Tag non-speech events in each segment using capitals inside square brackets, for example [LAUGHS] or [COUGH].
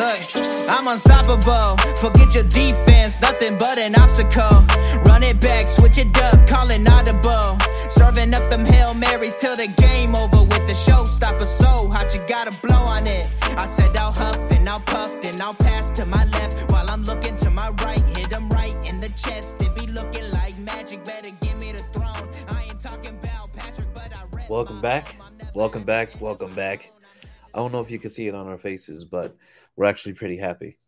Look, I'm unstoppable. Forget your defense, nothing but an obstacle. Run it back, switch it up, call it audible. Serving up them Hail Marys till the game over with the showstopper. So hot, you gotta blow on it. I said I'll huff and I'll puff, then I'll pass to my left while I'm looking to my right. Hit him right in the chest. It be looking like magic. Better give me the throne. I ain't talking about Patrick, but I read. Welcome back. Welcome back. Welcome back. I don't know if you can see it on our faces, but we're actually pretty happy.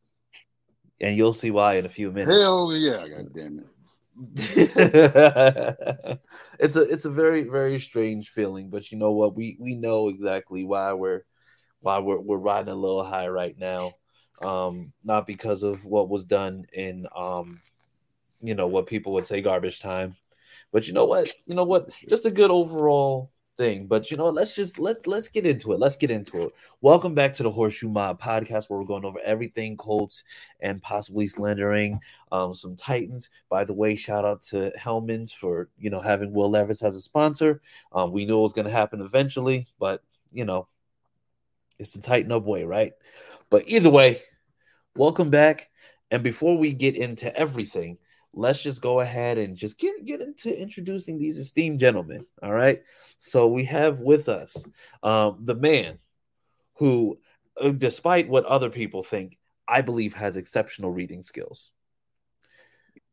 And you'll see why in a few minutes. Hell yeah, god damn it. [LAUGHS] it's a it's a very very strange feeling, but you know what? We we know exactly why we're why we're we're riding a little high right now. Um, not because of what was done in um, you know, what people would say garbage time, but you know what? You know what? Just a good overall thing. But you know, let's just let's let's get into it. Let's get into it. Welcome back to the Horseshoe Mob podcast, where we're going over everything Colts and possibly slandering um, some Titans. By the way, shout out to Hellmann's for you know having Will Levis as a sponsor. Um, we knew it was going to happen eventually, but you know, it's the Titan Up way, right? But either way, welcome back. And before we get into everything, let's just go ahead and just get get into introducing these esteemed gentlemen. All right. So we have with us um, the man who, uh, despite what other people think, I believe has exceptional reading skills.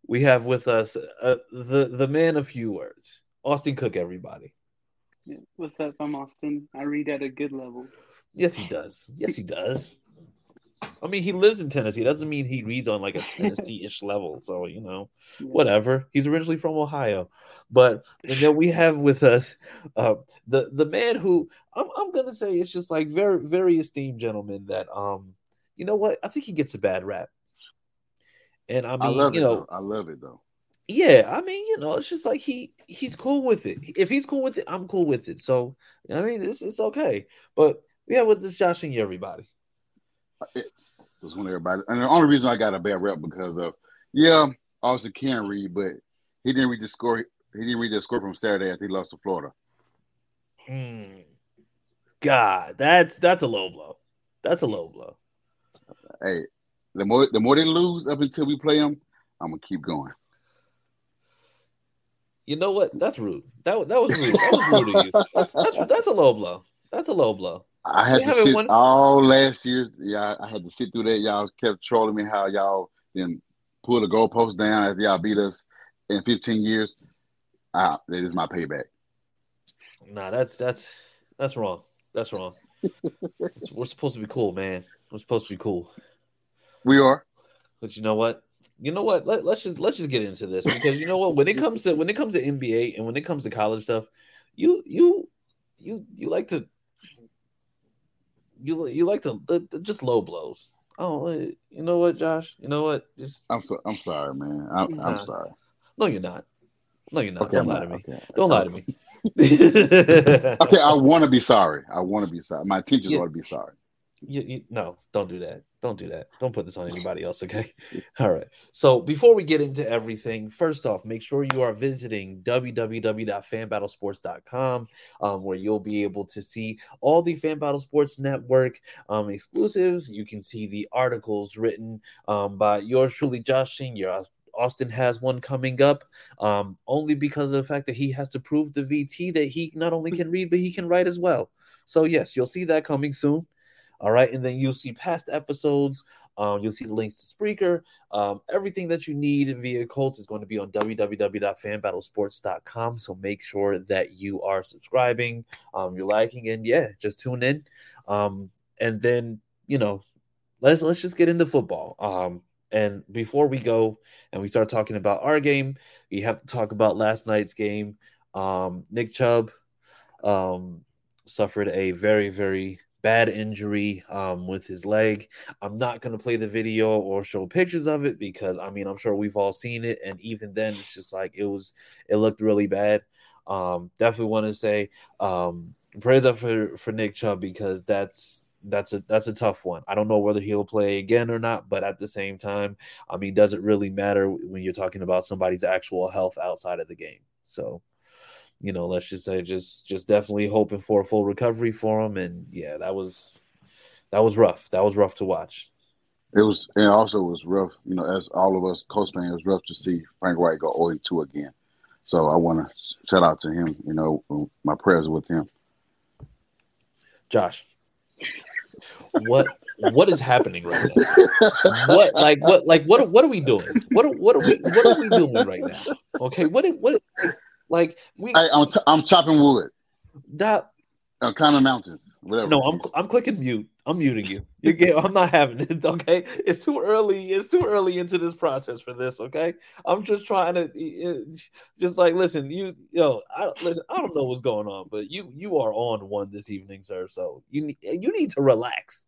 We have with us uh, the the man of few words, Austin Cook. Everybody. What's up? I'm Austin. I read at a good level. Yes, he does. Yes, he does. I mean, he lives in Tennessee. It Doesn't mean he reads on like a [LAUGHS] Tennessee-ish level. So you know, Yeah. whatever. He's originally from Ohio, but and then we have with us uh, the the man who I'm I'm gonna say it's just like very very esteemed gentleman that um you know what I think he gets a bad rap, and I mean I love you it. know though. I love it though. yeah I mean you know it's just like he he's cool with it. If he's cool with it, I'm cool with it. So I mean it's it's okay. But we have with us Josh and everybody. Just want everybody. And the only reason I got a bad rep because of yeah, obviously can read, but he didn't read the score. He didn't read the score from Saturday after he lost to Florida. Hmm. God, that's that's a low blow. That's a low blow. Hey, the more the more they lose up until we play them, I'm gonna keep going. You know what? That's rude. That that was rude. That was rude of you. That's that's, that's a low blow. That's a low blow. I had They to haven't sit won- all last year. Yeah, I had to sit through that. Y'all kept trolling me how y'all then pull the goalpost down after y'all beat us in 15 years. Ah, that is my payback. Nah, that's that's that's wrong. That's wrong. [LAUGHS] We're supposed to be cool, man. We're supposed to be cool. We are. But you know what? You know what? Let, let's just let's just get into this because you know what? When it comes to when it comes to NBA and when it comes to college stuff, you you you you like to you you like to the, the- just low blows. Oh, uh, you know what, Josh? You know what? Just I'm so, I'm sorry, man. I'm, I'm sorry. no, you're not. No, you're not. Okay, Don't I'm lie to me. Okay. Don't lie to me. [LAUGHS] Okay, I want to be sorry. I want to be sorry. My teachers Yeah. ought to be sorry. You, you, no, don't do that. Don't do that. Don't put this on anybody else, okay? [LAUGHS] All right. So before we get into everything, first off, make sure you are visiting www.fanbattlesports.com, um, where you'll be able to see all the Fan Battle Sports Network um, exclusives. You can see the articles written um, by yours truly, Josh Senior. Austin has one coming up, um, only because of the fact that he has to prove to VT that he not only can read but he can write as well. So yes, you'll see that coming soon. All right, and then you'll see past episodes. Um, you'll see the links to Spreaker. Um, everything that you need via Colts is going to be on www.fanbattlesports.com. So make sure that you are subscribing, um, you're liking, and yeah, just tune in. Um, and then you know, let's let's just get into football. Um, and before we go and we start talking about our game, we have to talk about last night's game. Um, Nick Chubb suffered a very, very bad injury um, with his leg. I'm not going to play the video or show pictures of it because I mean, I'm sure we've all seen it. And even then, it's just like it was, it looked really bad. Um, definitely want to say um, praise up for, for Nick Chubb because that's that's a that's a tough one. I don't know whether he'll play again or not, but at the same time, I mean, does it really matter when you're talking about somebody's actual health outside of the game? So you know, let's just say just just definitely hoping for a full recovery for him. And yeah, that was that was rough. That was rough to watch. It was, and also was rough. You know, as all of us Colts fans, it was rough to see Frank Reich go 0 2 again. So I want to shout out to him. You know, my prayers with him. Josh, what what is happening right now? What like what like what what are we doing? What are, what are we what are we doing right now? Okay, what what like we, I, am t- I'm chopping wood. That I'm climbing mountains. Whatever. No, I'm I'm clicking mute. I'm muting you. You get. I'm not having it. Okay, it's too early. It's too early into this process for this. Okay, I'm just trying to, just like listen. You yo, I listen. I don't know what's going on, but you you are on one this evening, sir. So you you need to relax.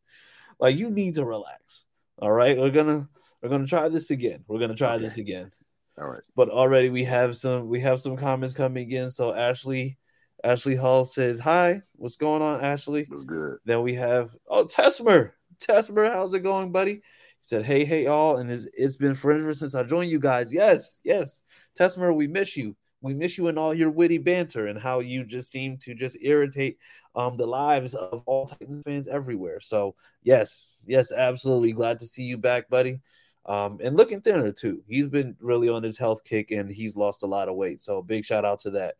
Like you need to relax. All right, we're gonna we're gonna try this again. We're gonna try okay. this again. All right. But already we have some we have some comments coming in. So Ashley Ashley Hall says hi. What's going on, Ashley? good. Then we have oh Tesmer. Tesmer, how's it going, buddy? He said, Hey, hey, all, and it's, it's been forever since I joined you guys. Yes, yes. Tesmer, we miss you. We miss you and all your witty banter and how you just seem to just irritate um the lives of all Titans fans everywhere. So yes, yes, absolutely glad to see you back, buddy. Um, and looking thinner too. He's been really on his health kick and he's lost a lot of weight. So big shout out to that.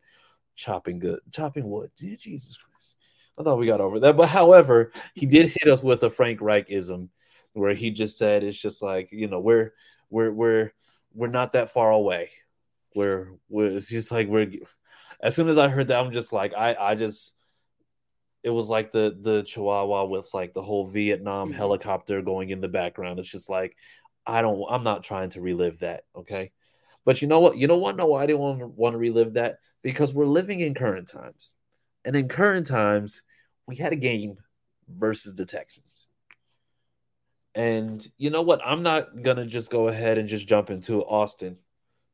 Chopping good, chopping wood. Jesus Christ. I thought we got over that. But however, he did hit us with a Frank Reichism where he just said it's just like, you know, we're we're we're we're not that far away. We're we're just like we're as soon as I heard that, I'm just like, I I just it was like the the Chihuahua with like the whole Vietnam mm-hmm. helicopter going in the background. It's just like I don't. I'm not trying to relive that. Okay, but you know what? You know what? No, I didn't want to, want to relive that because we're living in current times, and in current times, we had a game versus the Texans. And you know what? I'm not gonna just go ahead and just jump into Austin.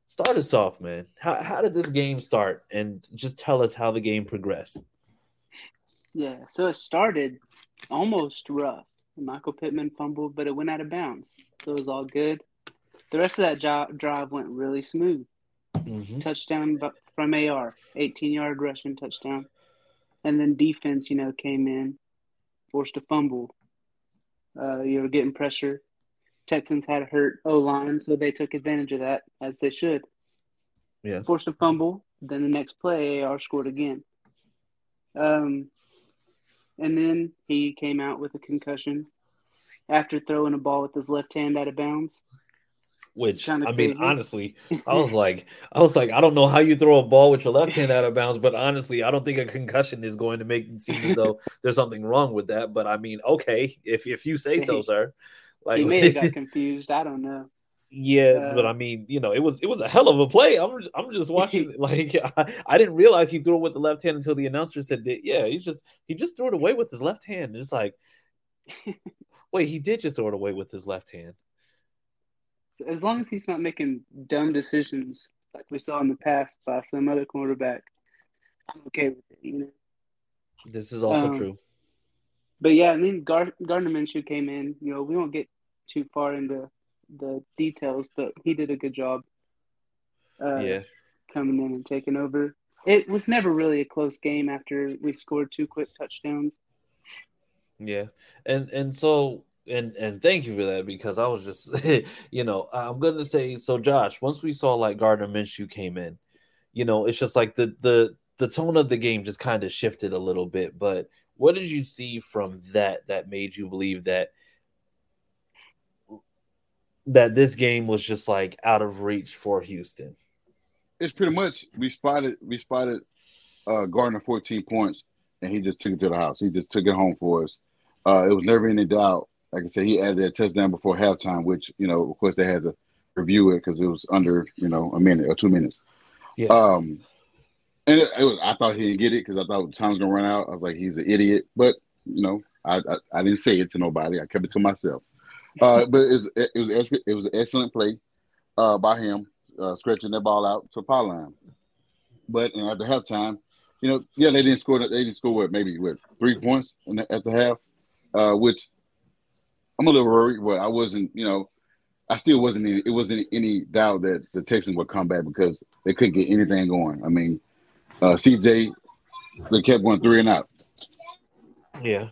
Start us off, man. How how did this game start? And just tell us how the game progressed. Yeah, so it started almost rough. Michael Pittman fumbled, but it went out of bounds. So it was all good. The rest of that jo- drive went really smooth. Mm-hmm. Touchdown from AR, 18 yard rushing touchdown. And then defense, you know, came in, forced a fumble. Uh, you were getting pressure. Texans had a hurt O line, so they took advantage of that, as they should. Yeah. Forced a fumble. Then the next play, AR scored again. Um, and then he came out with a concussion after throwing a ball with his left hand out of bounds. Which I mean, honestly, I was [LAUGHS] like, I was like, I don't know how you throw a ball with your left hand out of bounds, but honestly, I don't think a concussion is going to make it seem as though [LAUGHS] there's something wrong with that. But I mean, okay, if if you say so, [LAUGHS] sir. Like he may have got confused. I don't know. Yeah, uh, but I mean, you know, it was it was a hell of a play. I'm I'm just watching like I, I, didn't realize he threw it with the left hand until the announcer said that yeah, he just he just threw it away with his left hand. It's like wait, he did just throw it away with his left hand. As long as he's not making dumb decisions like we saw in the past by some other quarterback, I'm okay with it, you know. This is also um, true. But yeah, I mean Gar- Gardner Minshew came in. You know, we won't get too far into the details, but he did a good job. Uh, yeah, coming in and taking over. It was never really a close game after we scored two quick touchdowns. Yeah, and and so and and thank you for that because I was just [LAUGHS] you know I'm gonna say so Josh once we saw like Gardner Minshew came in, you know it's just like the the the tone of the game just kind of shifted a little bit, but what did you see from that that made you believe that that this game was just like out of reach for Houston? It's pretty much we spotted we spotted uh, Gardner 14 points, and he just took it to the house. He just took it home for us. Uh, it was never any doubt. Like I said, he added that touchdown before halftime, which you know, of course, they had to review it because it was under you know a minute or two minutes. Yeah. Um, and it, it was, I thought he didn't get it because I thought the time was gonna run out. I was like, he's an idiot, but you know, I, I, I didn't say it to nobody. I kept it to myself. Uh, but it was it was it was an excellent play uh, by him, uh, stretching that ball out to power line. But and at the halftime, you know, yeah, they didn't score. They didn't score what maybe what three points the, at the half, uh, which I'm a little worried. But I wasn't, you know, I still wasn't. Any, it wasn't any doubt that the Texans would come back because they couldn't get anything going. I mean, uh, CJ, they kept going three and out. Yeah.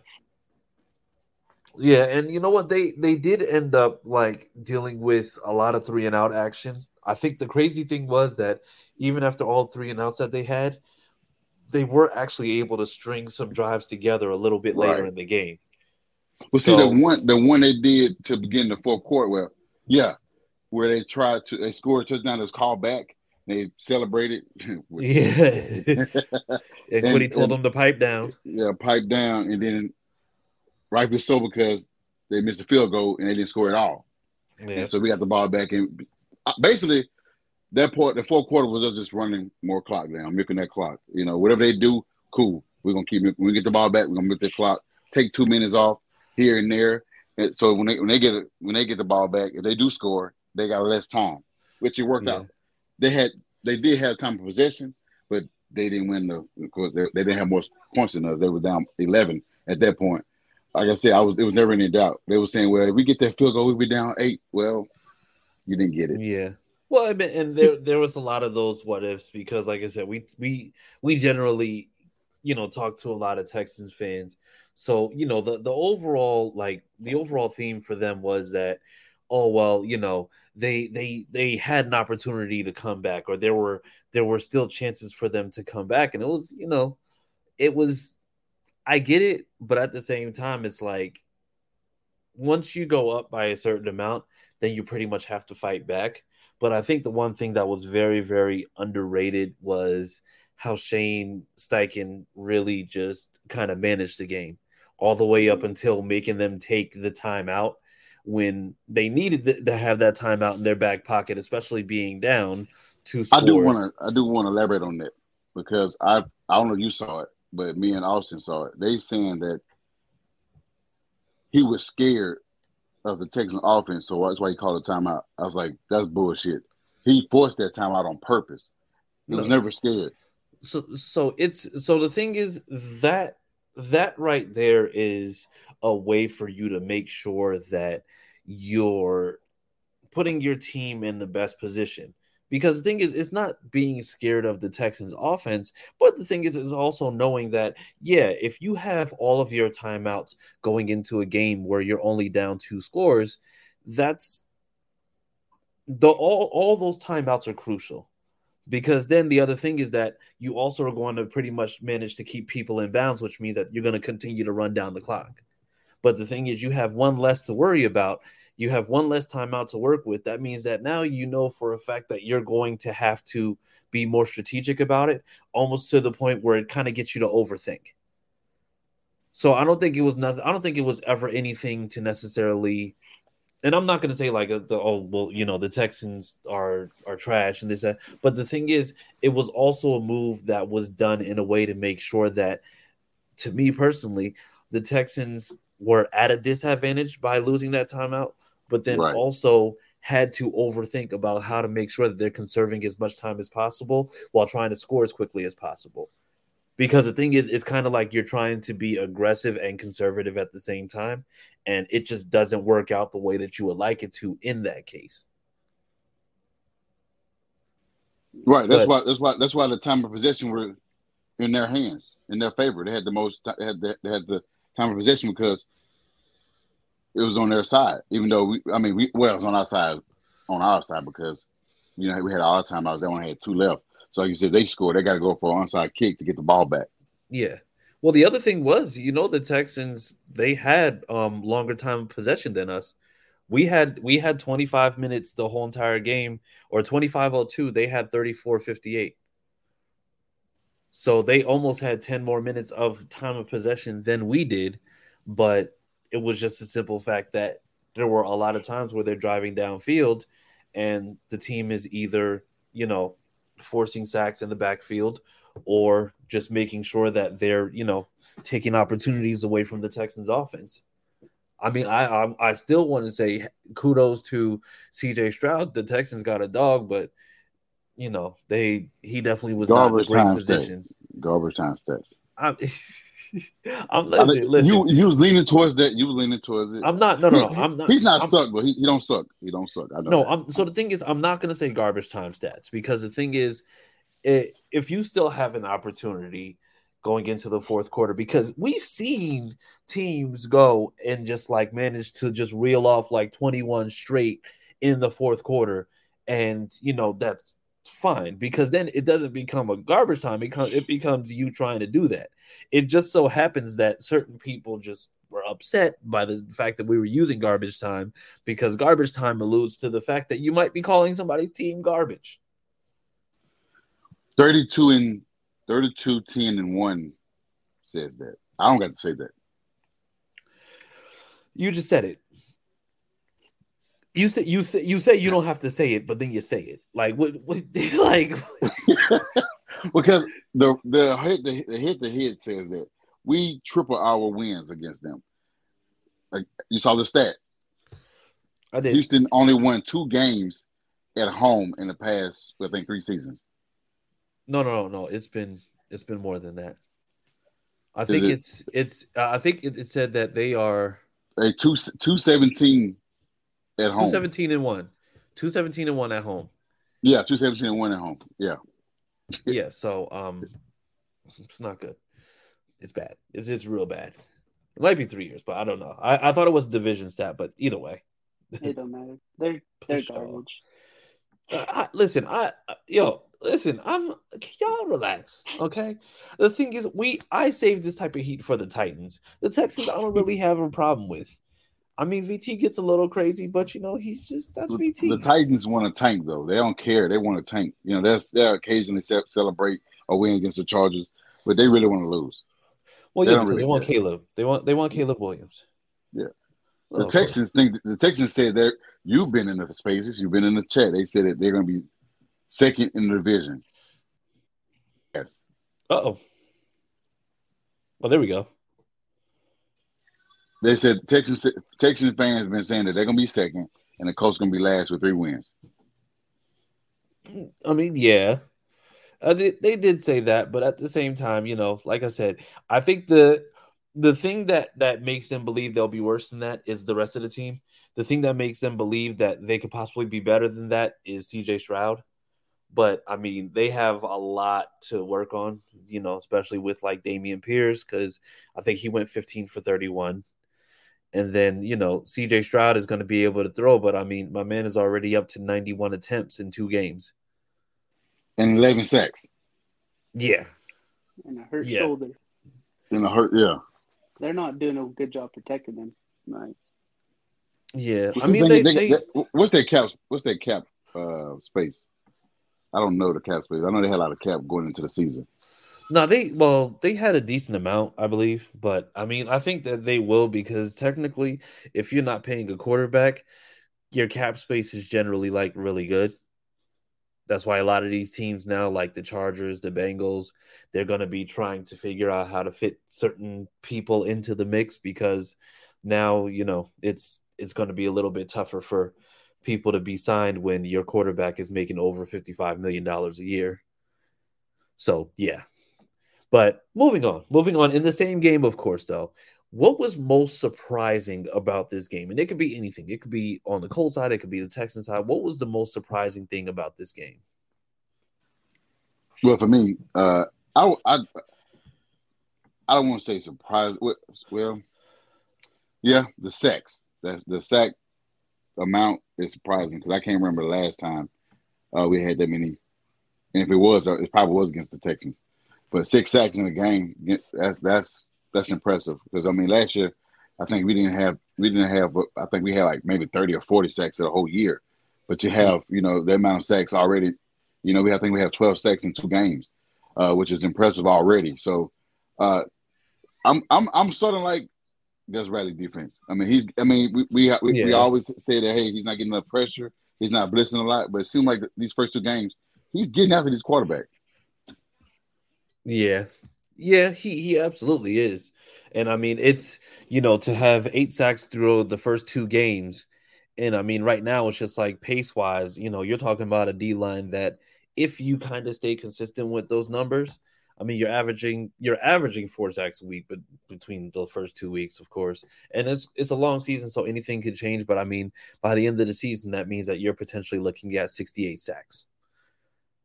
Yeah, and you know what? They they did end up like dealing with a lot of three and out action. I think the crazy thing was that even after all three and outs that they had, they were actually able to string some drives together a little bit later Right. in the game. Well, So- see the one the one they did to begin the fourth quarter. Well, yeah, where they tried to they scored a touchdown, it was called back. They celebrated. [LAUGHS] [LAUGHS] Yeah. [LAUGHS] and when he told and- them to pipe down. yeah, pipe down, and then rightfully so because they missed a field goal and they didn't score at all. Yeah. And so we got the ball back, and uh, basically that part, the fourth quarter was us just running more clock down, milking that clock. You know, whatever they do, cool. We're gonna keep. When we get the ball back, we're gonna milk the clock. Take two minutes off here and there. And so when they when they get it when they get the ball back, if they do score, they got less time, which it worked Yeah. out. They had they did have time of possession, but they didn't win the because they, they didn't have more points than us. They were down eleven at that point. Like I said, I was it was never any doubt. They were saying, well, if we get that field goal, we'll be down eight. Well, you didn't get it. Yeah. Well, I mean, and there there was a lot of those what ifs because, like I said, we we we generally, you know, talk to a lot of Texans fans. So you know, the the overall like the overall theme for them was that, oh well, you know, they they they had an opportunity to come back, or there were there were still chances for them to come back, and it was you know, it was, I get it, but at the same time, it's like once you go up by a certain amount, then you pretty much have to fight back. But I think the one thing that was very, very underrated was how Shane Steichen really just kind of managed the game all the way up until making them take the timeout when they needed to have that timeout in their back pocket, especially being down two scores. I do want to I do want to elaborate on that because I I don't know if you saw it, but me and Austin saw it. They saying that he was scared of the Texan offense, so that's why he called a timeout. I was like, that's bullshit. He forced that timeout on purpose. He was never scared. So so it's so the thing is that that right there is a way for you to make sure that you're putting your team in the best position. Because the thing is it's not being scared of the Texans offense but the thing is is also knowing that yeah if you have all of your timeouts going into a game where you're only down two scores that's the all all those timeouts are crucial because then the other thing is that you also are going to pretty much manage to keep people in bounds, which means that you're going to continue to run down the clock. But the thing is, you have one less to worry about. You have one less timeout to work with. That means that now you know for a fact that you're going to have to be more strategic about it, almost to the point where it kind of gets you to overthink. So I don't think it was nothing. I don't think it was ever anything to necessarily and I'm not going to say like uh, the oh well you know the Texans are are trash and this that but the thing is it was also a move that was done in a way to make sure that to me personally the Texans were at a disadvantage by losing that timeout but then Right. also had to overthink about how to make sure that they're conserving as much time as possible while trying to score as quickly as possible because the thing is it's kind of like you're trying to be aggressive and conservative at the same time and it just doesn't work out the way that you would like it to in that case Right. That's But- why. That's why. That's why the time of possession were in their hands, in their favor. They had the most. They had the, they had the time of possession because it was on their side. Even though we, I mean, we well, it was on our side, on our side because you know we had all our timeouts. They only had two left. So like you said, they scored. They got to go for an onside kick to get the ball back. yeah Well, the other thing was, you know, the Texans they had um longer time of possession than us. We had we had 25 minutes the whole entire game, or 2502. They had 34-58. So they almost had 10 more minutes of time of possession than we did, but it was just a simple fact that there were a lot of times where they're driving downfield and the team is either, you know, forcing sacks in the backfield or just making sure that they're, you know, taking opportunities away from the Texans offense. I mean, I I, I still want to say kudos to CJ Stroud. The Texans got a dog, but you know, they he definitely was Garbage not in a great position. Garbage time stats. [LAUGHS] [LAUGHS] I'm listen, listen. You you was leaning towards that. You was leaning towards it. I'm not. No, no, no. I'm not. He's not I'm, suck, but he, he don't suck. He don't suck. I know. No. I'm. So the thing is, I'm not gonna say garbage time stats because the thing is, it, if you still have an opportunity going into the fourth quarter, because we've seen teams go and just like manage to just reel off like 21 straight in the fourth quarter, and you know that's fine because then it doesn't become a garbage time it becomes, it becomes you trying to do that. It just so happens that certain people just were upset by the fact that we were using garbage time because garbage time alludes to the fact that you might be calling somebody's team garbage. 32 and 32 10 and 1 says that. I don't got to say that. You just said it you say you say you say you don't have to say it, but then you say it. Like what? what [LAUGHS] like [LAUGHS] because the the hit the, the hit the hit says that we triple our wins against them. Like you saw the stat. I did. Houston only won two games at home in the past, I think, three seasons. No, no, no, no. It's been it's been more than that. I think it, it's it's. Uh, I think it, it, said that they are a two two seventeen at home. 217 and 1. 217 and 1 at home. Yeah, 217 and 1 at home. Yeah. [LAUGHS] yeah, so um it's not good. It's bad. It's it's real bad. It might be three years, but I don't know. I, I thought it was division stat, but either way. It don't matter. They're they're garbage. Uh, I, listen, I yo, listen, I'm y'all relax, okay? The thing is, we I saved this type of heat for the Titans. The Texans I don't really have a problem with. I mean, VT gets a little crazy, but you know, he's just that's VT. The Titans want to tank though. They don't care. They want to tank. You know, that's they occasionally celebrate a win against the Chargers, but they really want to lose. Well, they yeah, really they want care. Caleb. They want they want Caleb Williams. Yeah. The oh, Texans think the Texans said that you've been in the spaces, you've been in the chat. They said that they're going to be second in the division. Yes. Uh oh. Well, there we go. They said Texas Texas fans have been saying that they're gonna be second and the Colts gonna be last with three wins. I mean, yeah, uh, they, they did say that, but at the same time, you know, like I said, I think the the thing that that makes them believe they'll be worse than that is the rest of the team. The thing that makes them believe that they could possibly be better than that is CJ Stroud. But I mean, they have a lot to work on, you know, especially with like Dameon Pierce, because I think he went 15 for 31. And then, you know, CJ Stroud is going to be able to throw, but I mean, my man is already up to 91 attempts in two games. And 11 sacks. Yeah. And a hurt yeah. shoulder. And a hurt, yeah. They're not doing a good job protecting them. Right. Yeah. I mean, they, they, they, what's their cap? What's their cap uh, space? I don't know the cap space. I know they had a lot of cap going into the season. No, they well, they had a decent amount, I believe, but I mean, I think that they will because technically, if you're not paying a quarterback, your cap space is generally like really good. That's why a lot of these teams now, like the Chargers, the Bengals, they're going to be trying to figure out how to fit certain people into the mix because now, you know, it's it's going to be a little bit tougher for people to be signed when your quarterback is making over 55 million dollars a year. So, yeah, but moving on, moving on. In the same game, of course, though, what was most surprising about this game? And it could be anything. It could be on the cold side, it could be the Texan side. What was the most surprising thing about this game? Well, for me, uh, I, I, I don't want to say surprise. Well, yeah, the sex. That's the sack amount is surprising because I can't remember the last time uh, we had that many. And if it was, uh, it probably was against the Texans. But six sacks in a game, that's that's that's impressive. Because I mean, last year, I think we didn't have we didn't have I think we had like maybe thirty or forty sacks the whole year, but you have you know the amount of sacks already. You know, we I think we have twelve sacks in two games, uh, which is impressive already. So, uh, I'm I'm I'm sort of like Gus Bradley defense. I mean, he's. I mean, we we we, yeah. we, always say that hey, he's not getting enough pressure. He's not blitzing a lot, but it seemed like these first two games, he's getting after his quarterback. Yeah, yeah, he he absolutely is. And I mean, it's you know to have eight sacks through the first two games, and I mean, right now it's just like pace wise, you know, you're talking about a D line that if you kind of stay consistent with those numbers, I mean, you're averaging you're averaging four sacks a week, but between the first two weeks, of course, and it's it's a long season, so anything could change. But I mean, by the end of the season, that means that you're potentially looking at 68 sacks,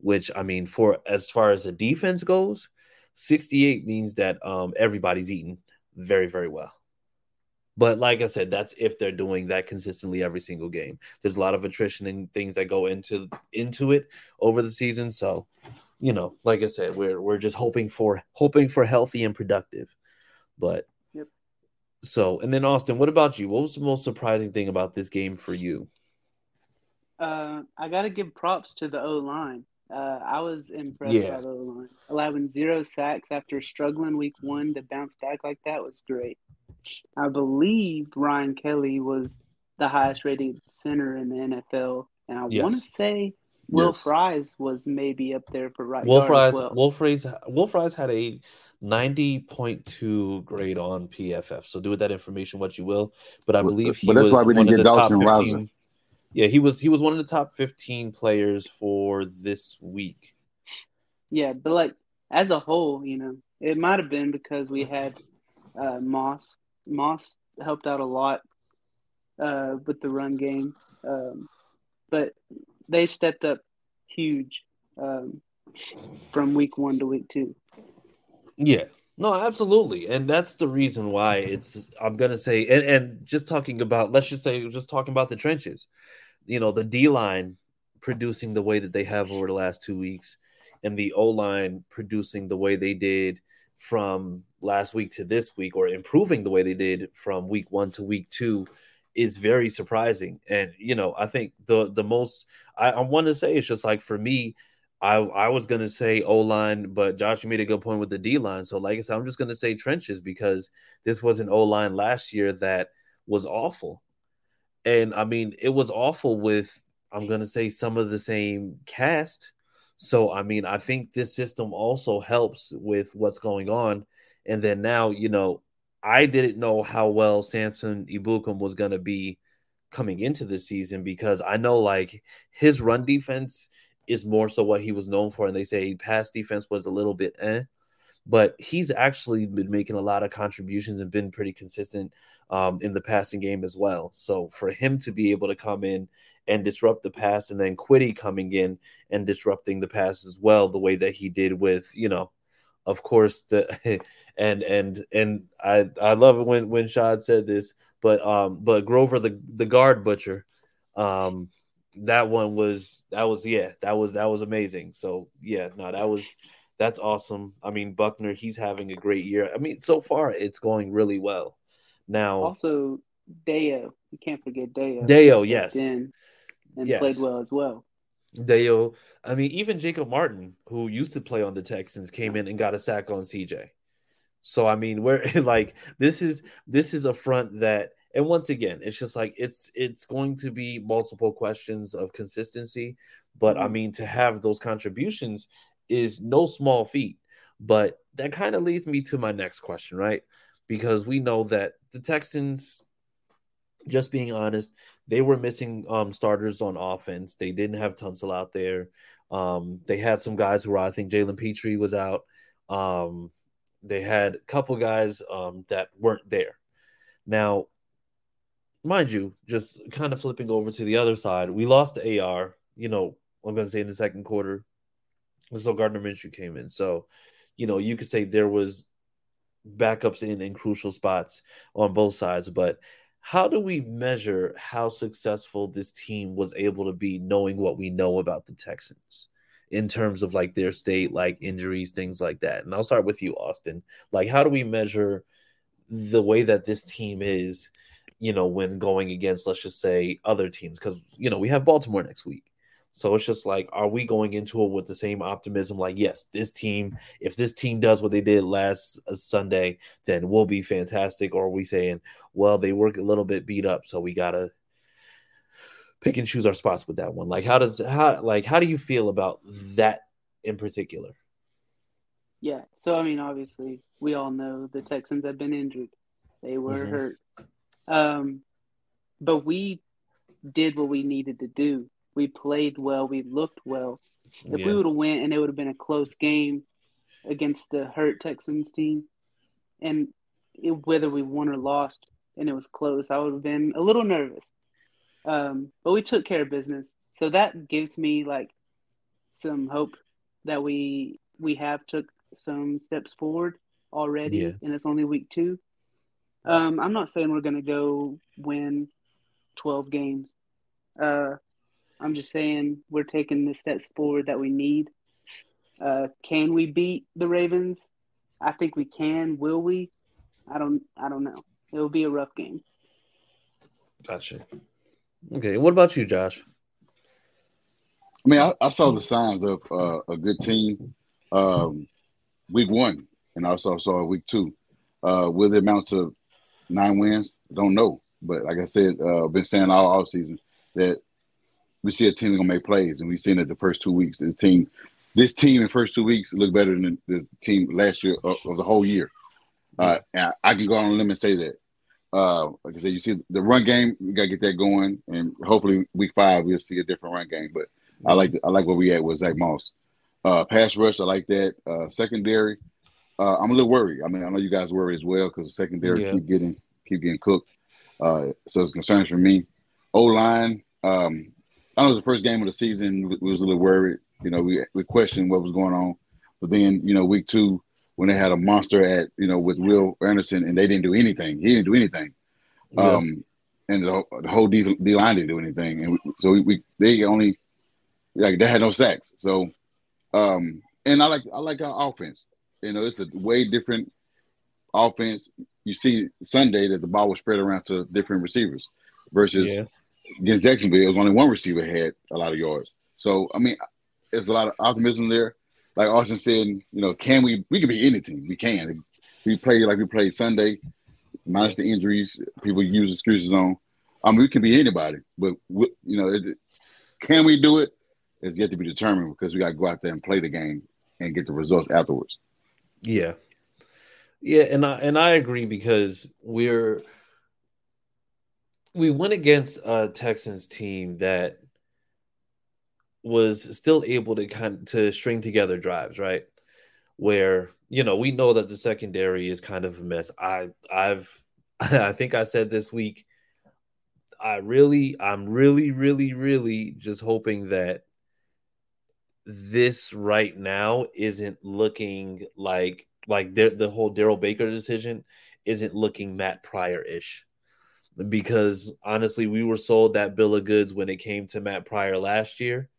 which I mean, for as far as the defense goes, 68 means that um, everybody's eating very very well. But like I said, that's if they're doing that consistently every single game. There's a lot of attrition and things that go into into it over the season, so you know, like I said, we're we're just hoping for hoping for healthy and productive. But yep. so and then Austin, what about you? What was the most surprising thing about this game for you? Uh, I got to give props to the O line. Uh, I was impressed yeah. by the line. Allowing zero sacks after struggling week one to bounce back like that was great. I believe Ryan Kelly was the highest rated center in the NFL, and I yes. want to say Will yes. Fries was maybe up there for right. Will Fries, well. Will Fries, Will Fries had a ninety point two grade on PFF. So do with that information what you will. But I believe he but that's was why we didn't get Dawson Rouser. Yeah, he was he was one of the top fifteen players for this week. Yeah, but like as a whole, you know, it might have been because we had uh, Moss. Moss helped out a lot uh, with the run game, um, but they stepped up huge um, from week one to week two. Yeah, no, absolutely, and that's the reason why it's. I'm gonna say, and, and just talking about, let's just say, just talking about the trenches. You know, the D line producing the way that they have over the last two weeks, and the O line producing the way they did from last week to this week, or improving the way they did from week one to week two is very surprising. And you know, I think the the most I, I want to say it's just like for me, I I was gonna say O line, but Josh made a good point with the D line. So like I said, I'm just gonna say trenches because this was an O line last year that was awful. And I mean, it was awful with I'm gonna say some of the same cast. So I mean, I think this system also helps with what's going on. And then now, you know, I didn't know how well Samson Ebukam was to be coming into this season because I know like his run defense is more so what he was known for, and they say pass defense was a little bit eh, but he's actually been making a lot of contributions and been pretty consistent um, in the passing game as well. So for him to be able to come in and disrupt the pass, and then Kwity coming in and disrupting the pass as well, the way that he did with you know of course the [LAUGHS] and and and I I love it when when Shad said this, but um but Grover the the guard butcher, um that one was that was yeah that was that was amazing. So yeah no that was that's awesome. I mean Buckner he's having a great year. I mean so far it's going really well. Now also Dayo you can't forget Dayo. Dayo yes. and yes. played well as well. Dayo, I mean, even Jacob Martin, who used to play on the Texans, came in and got a sack on CJ. So I mean, we're [LAUGHS] like this is this is a front that and once again, it's just like it's it's going to be multiple questions of consistency, but I mm-hmm. mean to have those contributions is no small feat. But that kind of leads me to my next question, right? Because we know that the Texans just being honest, they were missing um, starters on offense. They didn't have Tunsil out there. Um, they had some guys who were, I think Jalen Pitre was out. Um, they had a couple guys um, that weren't there. Now, mind you, just kind of flipping over to the other side, we lost the AR. You know, I'm going to say in the second quarter. So Gardner Minshew came in. So, you know, you could say there was backups in in crucial spots on both sides, but how do we measure how successful this team was able to be knowing what we know about the Texans in terms of like their state, like injuries, things like that. And I'll start with you, Austin. Like, how do we measure the way that this team is, you know, when going against, let's just say, other teams? Because, you know, we have Baltimore next week. So it's just like, are we going into it with the same optimism? Like, yes, this team, if this team does what they did last uh, Sunday, then we'll be fantastic. Or are we saying, well, they work a little bit beat up, so we gotta pick and choose our spots with that one? Like, how does how like how do you feel about that in particular? Yeah. So I mean, obviously, we all know the Texans have been injured; they were mm-hmm. hurt. Um, but we did what we needed to do we played well. We looked well. If yeah. we would have went and it would have been a close game against the hurt Texans team, and it, whether we won or lost, and it was close, I would have been a little nervous. Um, but we took care of business, so that gives me like some hope that we we have took some steps forward already, yeah. and it's only week two. Um, I'm not saying we're going to go win 12 games. Uh, I'm just saying we're taking the steps forward that we need. Uh, can we beat the Ravens? I think we can. Will we? I don't. I don't know. It will be a rough game. Gotcha. Okay. What about you, Josh? I mean, I, I saw the signs of uh, a good team um, week one, and I also saw week two. Uh, will it amount to nine wins? Don't know. But like I said, uh, I've been saying all offseason that we see a team gonna make plays, and we've seen it the first two weeks. The team, this team in first two weeks looked better than the, team last year uh, of the whole year. Uh, I can go on a limb and say that. Uh, like I said, you see the run game, we gotta get that going, and hopefully week five we'll see a different run game. But I like I like where we at with Zach Moss. Uh, pass rush, I like that. Uh, secondary, uh, I'm a little worried. I mean, I know you guys worried as well because the secondary yeah. keep getting keep getting cooked. Uh, so it's concerns for me. O line, um, I know the first game of the season we was a little worried. You know, we we questioned what was going on, but then you know, week two when they had a monster at you know with Will Anderson and they didn't do anything. He didn't do anything. Yeah. Um, and the, the whole D, D line didn't do anything, and we, so we, we, they only like they had no sacks. So, um, and I like I like our offense. You know, it's a way different offense. You see Sunday that the ball was spread around to different receivers versus yeah against Jacksonville, it was only one receiver had a lot of yards. So I mean, there's a lot of optimism there. Like Austin said, you know, can we? We can be any team. We can. We play like we played Sunday, minus the injuries. People use excuses on. I mean, we can be anybody, but we, you know, it, can we do it? It's yet to be determined because we got to go out there and play the game and get the results afterwards. Yeah, yeah, and I and I agree because we're we went against a Texans team that was still able to kind of, to string together drives, right? Where you know we know that the secondary is kind of a mess. I I've [LAUGHS] I think I said this week. I really, I'm really, really, really just hoping that this right now isn't looking like like the, the whole Darrell Baker decision isn't looking Matt Pryor ish because honestly, we were sold that bill of goods when it came to Matt Pryor last year.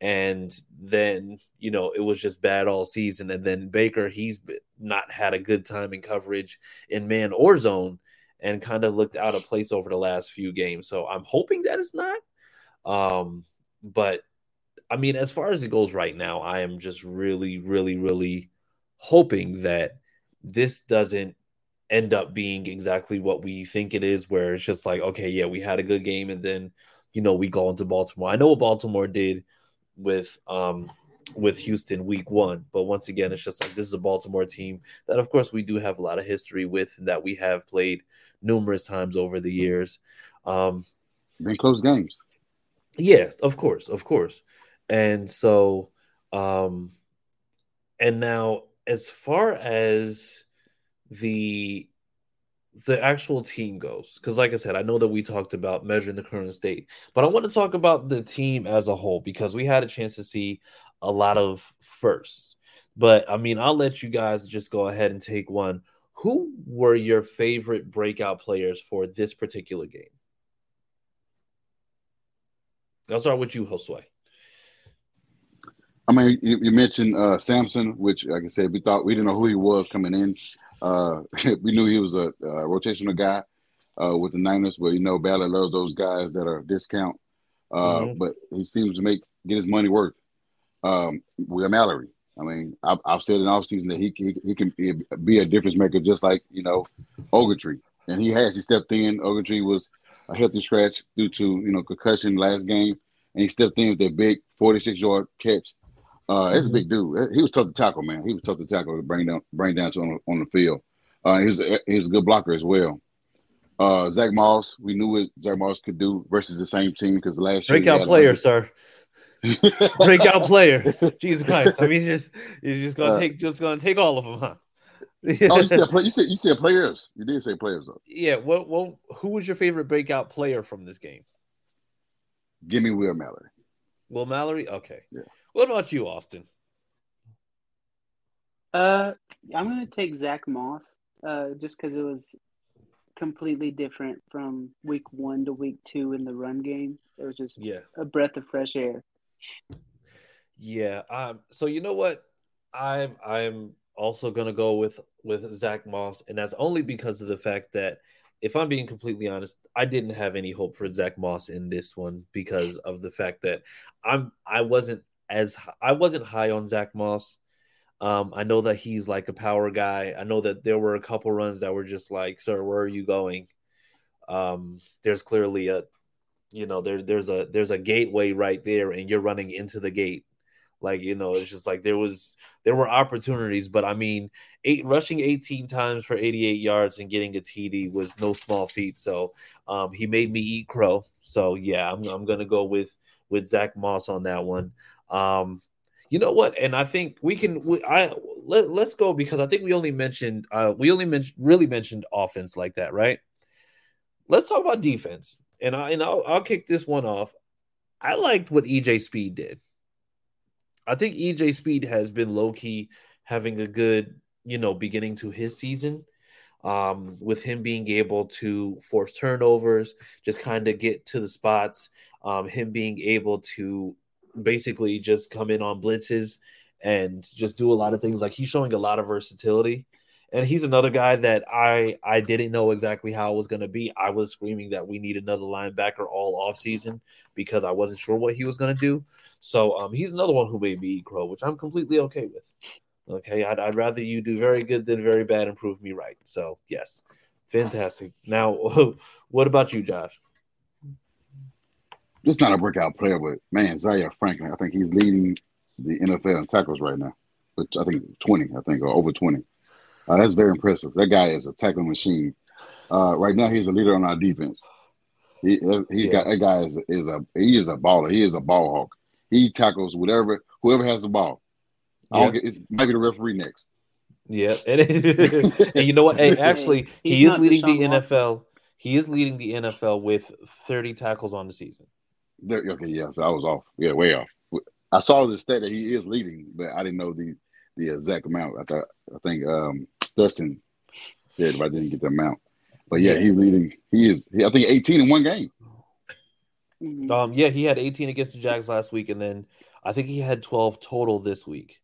And then, you know, it was just bad all season. And then Baker, he's not had a good time in coverage in man or zone and kind of looked out of place over the last few games. So I'm hoping that it's not. Um, but I mean, as far as it goes right now, I am just really, really, really hoping that this doesn't end up being exactly what we think it is, where it's just like, okay, yeah, we had a good game, and then you know we go into Baltimore. I know what Baltimore did with um with Houston week one, but once again, it's just like this is a Baltimore team that, of course, we do have a lot of history with, that we have played numerous times over the years. Um, Been close games. Yeah, of course, of course, and so, um, and now as far as the the actual team goes. Because like i said i know that we talked about measuring the current state but i want to talk about the team as a whole because we had a chance to see a lot of firsts. But i mean i'll let you guys just go ahead and take one. Who were your favorite breakout players for this particular game? I'll start with you josue. I mean, you, you mentioned uh, Samson, which, like I said, we thought we didn't know who he was coming in. Uh, [LAUGHS] we knew he was a, a rotational guy uh, with the Niners, but you know, Ballard loves those guys that are discount. Uh, mm-hmm. But he seems to make get his money worth. Um, Will Mallory. I mean, I've, I've said in off season that he, he he can be a difference maker, just like you know, Ogletree, and he has. He stepped in. Ogletree was a healthy scratch due to you know concussion last game, and he stepped in with that big 46 yard catch. Uh, it's mm-hmm. a big dude. He was tough to tackle, man. He was tough to tackle to bring down bring down to on, on the field. Uh, he was a, he was a good blocker as well. Uh, Zach Moss, we knew what Zach Moss could do versus the same team because last year [LAUGHS] breakout player, sir. breakout player. Jesus Christ! I mean, just you're just gonna uh, take just gonna take all of them, huh? [LAUGHS] oh, you said you said you said players. You did say players though. Yeah. Well, What? Who was your favorite breakout player from this game? Give me Will Mallory. Will Mallory. Okay. Yeah. What about you, Austin? Uh, I'm gonna take Zach Moss. Uh, just because it was completely different from week one to week two in the run game. It was just yeah a breath of fresh air. Yeah. Um. So you know what? I'm I'm also gonna go with with Zach Moss, and that's only because of the fact that if I'm being completely honest, I didn't have any hope for Zach Moss in this one because of the fact that I'm I wasn't as I wasn't high on Zach Moss. Um, I know that he's like a power guy. I know that there were a couple runs that were just like, "Sir, where are you going?" Um, there's clearly a, you know, there's there's a there's a gateway right there, and you're running into the gate. Like you know, it's just like there was there were opportunities, but I mean, eight rushing 18 times for 88 yards and getting a TD was no small feat. So um, he made me eat crow. So yeah, I'm I'm gonna go with with Zach Moss on that one. Um, you know what? And I think we can. We, I let, let's go because I think we only mentioned uh, we only mentioned really mentioned offense like that, right? Let's talk about defense, and I and I'll, I'll kick this one off. I liked what EJ Speed did. I think EJ Speed has been low key having a good, you know, beginning to his season. Um, with him being able to force turnovers, just kind of get to the spots, um, him being able to basically just come in on blitzes and just do a lot of things. Like he's showing a lot of versatility. And he's another guy that I I didn't know exactly how it was going to be. I was screaming that we need another linebacker all off season because I wasn't sure what he was going to do. So um, he's another one who made me eat crow, which I'm completely okay with. Okay, I'd, I'd rather you do very good than very bad and prove me right. So yes, fantastic. Now, [LAUGHS] what about you, Josh? Just not a breakout player, but man, Zaire Franklin, I think he's leading the NFL in tackles right now. But I think 20, I think, or over 20. Uh, that's very impressive. That guy is a tackling machine. Uh, right now, he's a leader on our defense. He he yeah. got that guy is is a he is a baller. He is a ball hawk. He tackles whatever whoever has the ball. Yeah. Get, it might be the referee next. Yeah, and, [LAUGHS] and you know what? Hey, actually, he is leading the NFL. He is leading the NFL with 30 tackles on the season. Okay, yeah, so I was off. Yeah, way off. I saw the stat that he is leading, but I didn't know the the exact amount. I thought I think um, Dustin said if I didn't get the amount, but yeah, yeah. he's leading. He is. He, I think 18 in one game. Mm-hmm. Um, yeah, he had 18 against the Jags last week, and then I think he had 12 total this week.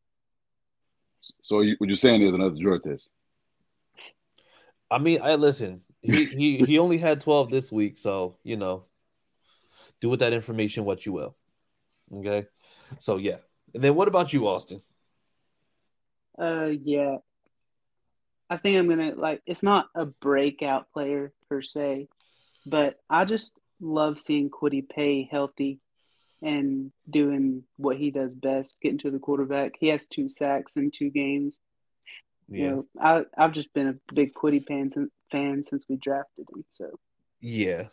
So you, what you're saying is another drug test? I mean, I listen. He he he only had 12 this week, so you know do with that information what you will. Okay. So yeah. And then what about you, Austin? Uh yeah. I think I'm gonna like it's not a breakout player per se, but I just love seeing Kwity Paye healthy and doing what he does best, getting to the quarterback. He has two sacks in two games. Yeah. You know, I I've just been a big Kwity fan, fan since we drafted him. So yeah,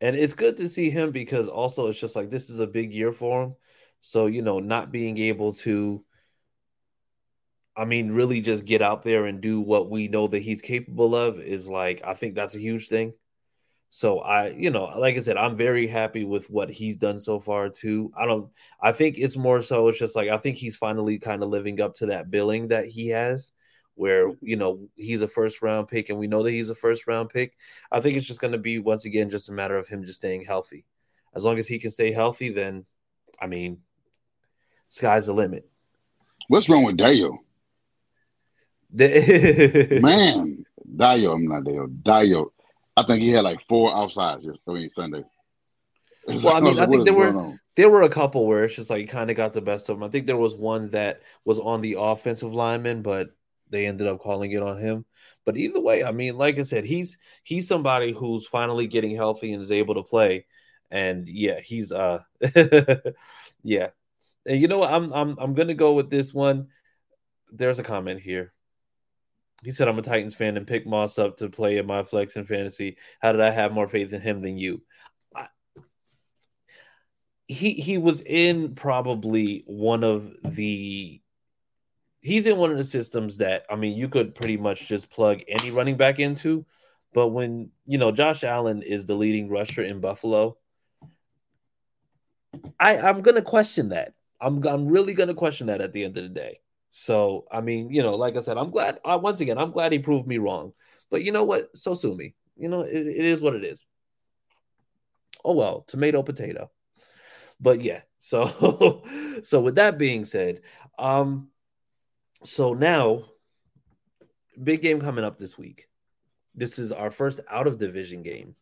and it's good to see him because also it's just like this is a big year for him. So, you know, not being able to, I mean, really just get out there and do what we know that he's capable of is like, I think that's a huge thing. So I, you know, like I said, I'm very happy with what he's done so far too. I don't I think it's more so it's just like I think he's finally kind of living up to that billing that he has where mm-hmm. you know he's a first round pick and we know that he's a first round pick. I think it's just going to be once again just a matter of him just staying healthy. As long as he can stay healthy, then I mean, sky's the limit. What's wrong with Dayo? The- [LAUGHS] Man, Dayo, I'm not Dayo. Dayo. I think he had like four I mean, Sunday. Well, I mean, I like, think there were- on? there were a couple where it's just like he kind of got the best of him. I think there was one that was on the offensive lineman, but they ended up calling it on him. But either way, I mean, like I said, he's he's somebody who's finally getting healthy and is able to play. And yeah, he's uh [LAUGHS] yeah. And you know what? I'm I'm I'm gonna go with this one. There's a comment here. He said, I'm a Titans fan and picked Moss up to play in my flex and fantasy. How did I have more faith in him than you? He he was in probably one of the he's in one of the systems that I mean you could pretty much just plug any running back into, but when you know Josh Allen is the leading rusher in Buffalo, I I'm gonna question that. I'm I'm really gonna question that at the end of the day. So I mean, you know, like I said, I'm glad. Uh, once again, I'm glad he proved me wrong. But you know what? So sue me. You know, it, it is what it is. Oh well, tomato potato. But yeah, so [LAUGHS] so with that being said, um, so now big game coming up this week. This is our first out of division game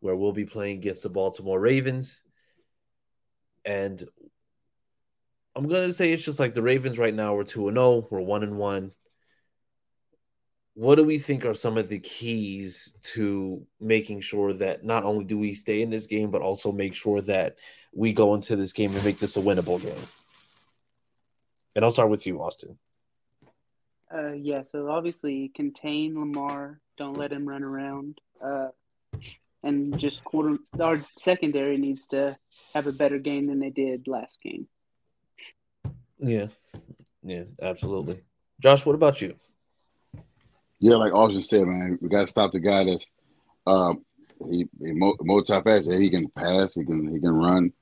where we'll be playing against the Baltimore Ravens. And I'm going to say it's just like the Ravens right now we're 2 and 0, we're 1 and 1. What do we think are some of the keys to making sure that not only do we stay in this game but also make sure that we go into this game and make this a winnable game? And I'll start with you, Austin. Uh, yeah, so obviously contain Lamar. Don't let him run around. Uh, and just quarter our secondary needs to have a better game than they did last game. Yeah. Yeah, absolutely. Josh, what about you? Yeah, like Austin said, man, we got to stop the guy that's um, he, he multifaceted. He can pass, he can he can run.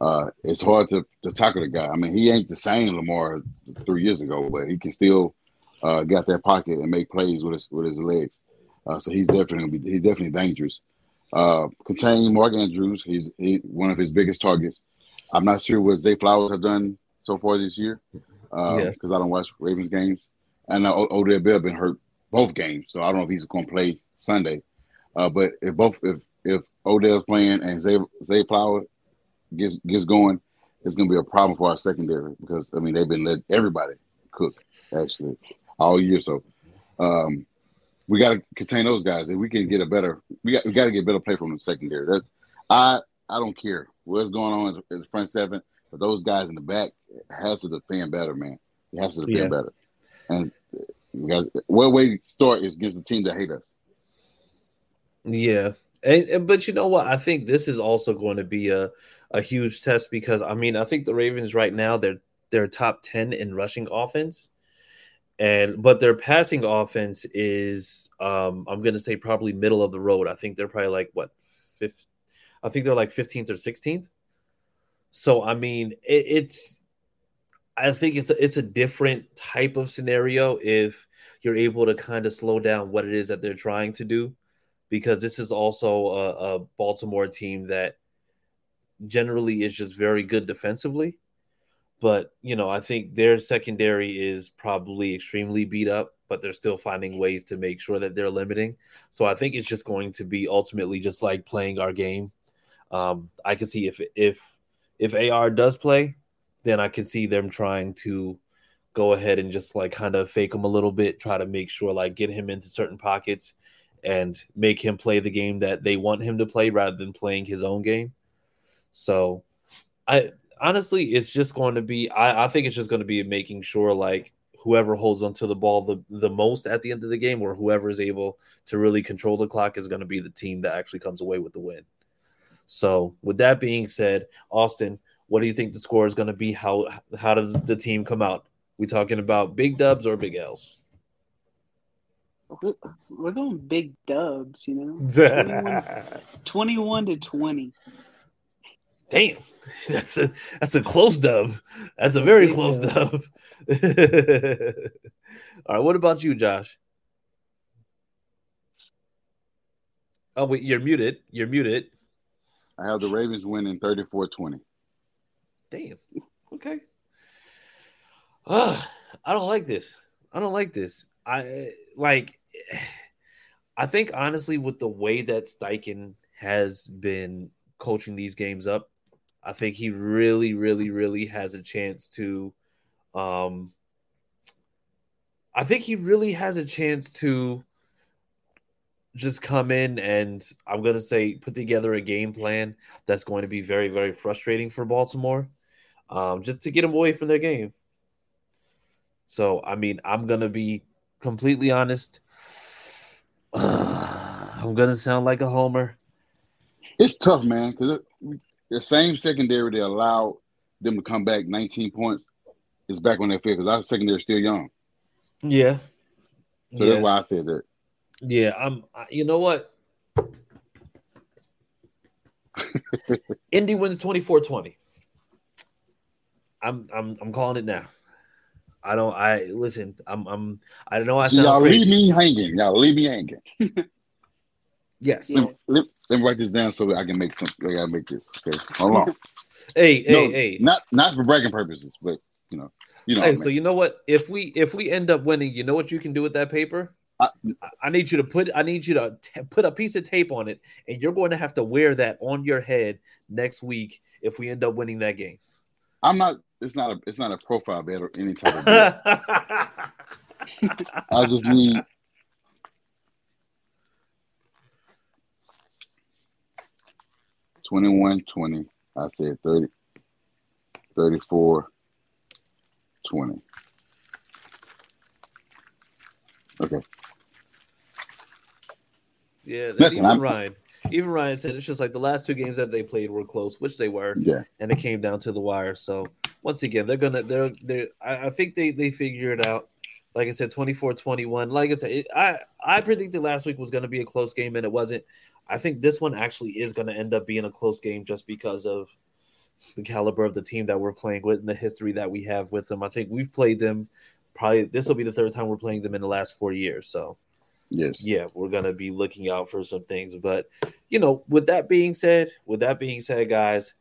Uh, it's hard to, to tackle the guy. I mean, he ain't the same Lamar three years ago, but he can still uh, get that pocket and make plays with his with his legs. Uh, so he's definitely gonna be he's definitely dangerous. Uh, contain Mark Andrews, he's he, one of his biggest targets. I'm not sure what Zay Flowers have done so far this year because Yeah. I don't watch Ravens games, and uh, Odell Bell been hurt both games, so I don't know if he's going to play Sunday. Uh, but if both if if Odell's playing and Zay Zay Flower gets gets going, it's going to be a problem for our secondary because I mean they've been let everybody cook actually all year. So um, we got to contain those guys. If we can get a better, we got we got to get better play from the secondary. That I I don't care what's going on in the front seven, but those guys in the back has to defend better, man. It has to defend Yeah. better. And where we got one way to start is against the team that hate us. Yeah. And, and- but you know what? I think this is also going to be a, a huge test because I mean, I think the Ravens right now they're they're top 10 in rushing offense. And but their passing offense is um I'm to say probably middle of the road. I think they're probably like what fifth I think they're like 15th or 16th. So I mean, it, it's I think it's a, it's a different type of scenario if you're able to kind of slow down what it is that they're trying to do because this is also a, a Baltimore team that generally is just very good defensively. But, you know, I think their secondary is probably extremely beat up, but they're still finding ways to make sure that they're limiting. So I think it's just going to be ultimately just like playing our game. Um, I can see if if if AR does play, then I can see them trying to go ahead and just like kind of fake him a little bit, try to make sure like get him into certain pockets and make him play the game that they want him to play rather than playing his own game. So I honestly it's just going to be I, I think it's just going to be making sure like whoever holds onto the ball the, the most at the end of the game or whoever is able to really control the clock is going to be the team that actually comes away with the win. So with that being said, Austin, what do you think the score is going to be? How how does the team come out? We talking about big dubs or big L's? We're, we're going big dubs, you know, 21, [LAUGHS] 21 to 20. Damn, [LAUGHS] that's a that's a close dub. That's a very close dub. dub. [LAUGHS] All right, what about you, Josh? Oh wait, you're muted. You're muted. I have the Ravens winning 34-20. Damn. Okay. Uh, I don't like this. I don't like this. I like. [SIGHS] I think honestly, with the way that Steichen has been coaching these games up, I think he really, really, really has a chance to. Um, I think he really has a chance to just come in and I'm going to say put together a game plan that's going to be very, very frustrating for Baltimore, um, just to get them away from their game. So, I mean, I'm going to be completely honest. [SIGHS] I'm going to sound like a homer. It's tough, man, because the same secondary that allowed them to come back 19 points is back on their field because our secondary is still young. Yeah. So yeah. that's why I said that. Yeah, I'm. You know what? [LAUGHS] Indy wins 24-20. I'm I'm I'm calling it now. I don't. I listen. I'm. I'm. I don't know. I So sound y'all crazy. leave me hanging. Y'all leave me hanging. [LAUGHS] Yes. Yeah. Let, let, me write this down so I can make some. I gotta make this. Okay, hold on. [LAUGHS] Hey, hey, no, hey. not not for bragging purposes, but you know, you know. Hey, so mean. you know what? If we if we end up winning, you know what you can do with that paper? I- I, I need you to put I need you to t- put a piece of tape on it, and you're going to have to wear that on your head next week if we end up winning that game. I'm not. It's not a. It's not a profile bet or any type of [LAUGHS] bet. I just need. Twenty-one, twenty. I said 30, 34, 20. Okay. yeah, Nothing, even I'm- Ryan, even Ryan said it's just like the last two games that they played were close, which they were, Yeah. and it came down to the wire. So once again, they're gonna they're they're I, I think they they figured it out. Like I said, 24-21. Like I said, it, I I predicted last week was going to be a close game, and it wasn't. I think this one actually is going to end up being a close game just because of the caliber of the team that we're playing with and the history that we have with them. I think we've played them probably this will be the third time we're playing them in the last four years. So Yes. yeah, we're gonna be looking out for some things. But you know, with that being said, with that being said, guys,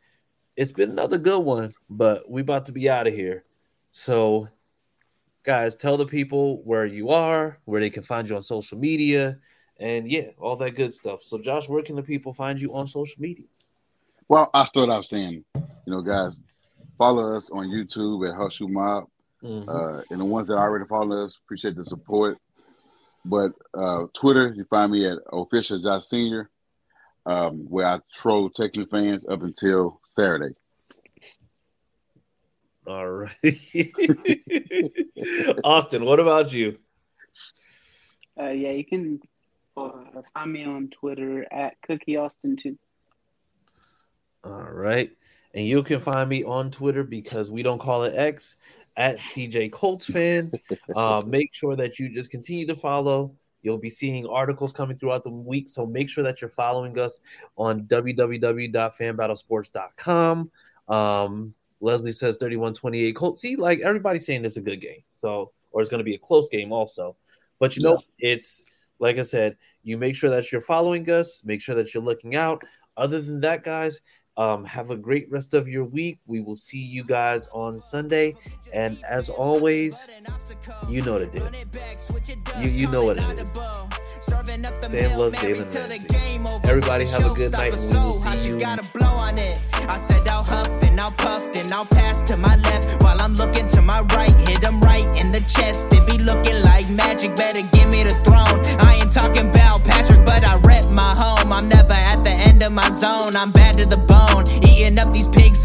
it's been another good one, but we about to be out of here. So, guys, tell the people where you are, where they can find you on social media, and yeah, all that good stuff. So, Josh, where can the people find you on social media? Well, I start off saying, you know, guys, follow us on YouTube at Hustle Mob. Mhm. Uh, and the ones that already follow us, appreciate the support. But uh, Twitter, you find me at official Josh Senior, um, where I troll Texan fans up until Saturday. all right, [LAUGHS] Austin. What about you? Uh, yeah, you can uh, find me on Twitter at Cookie Austin too. All right. And you can find me on Twitter because we don't call it X at CJ Colts fan. [LAUGHS] Uh, make sure that you just continue to follow. You'll be seeing articles coming throughout the week. So make sure that you're following us on www.fanbattlesports.com. Um, Leslie says 31 Colts. See, like everybody's saying it's a good game. So, or it's going to be a close game also. But you know, it's like I said, you make sure that you're following us, make sure that you're looking out. Other than that, guys, um, have a great rest of your week. We will see you guys on Sunday. And as always, you know the deal. You you know what it is. Sam loves David. Everybody have a good night, and we will see you. I said I'll huff and I'll puff, I'll pass to my left while I'm looking to my right. Hit right in the chest. It be looking magic, better give me the throne. I ain't talking about Patrick, but I rep my home. I'm never at the end of my zone, I'm bad to the bone. Eating up these pigs.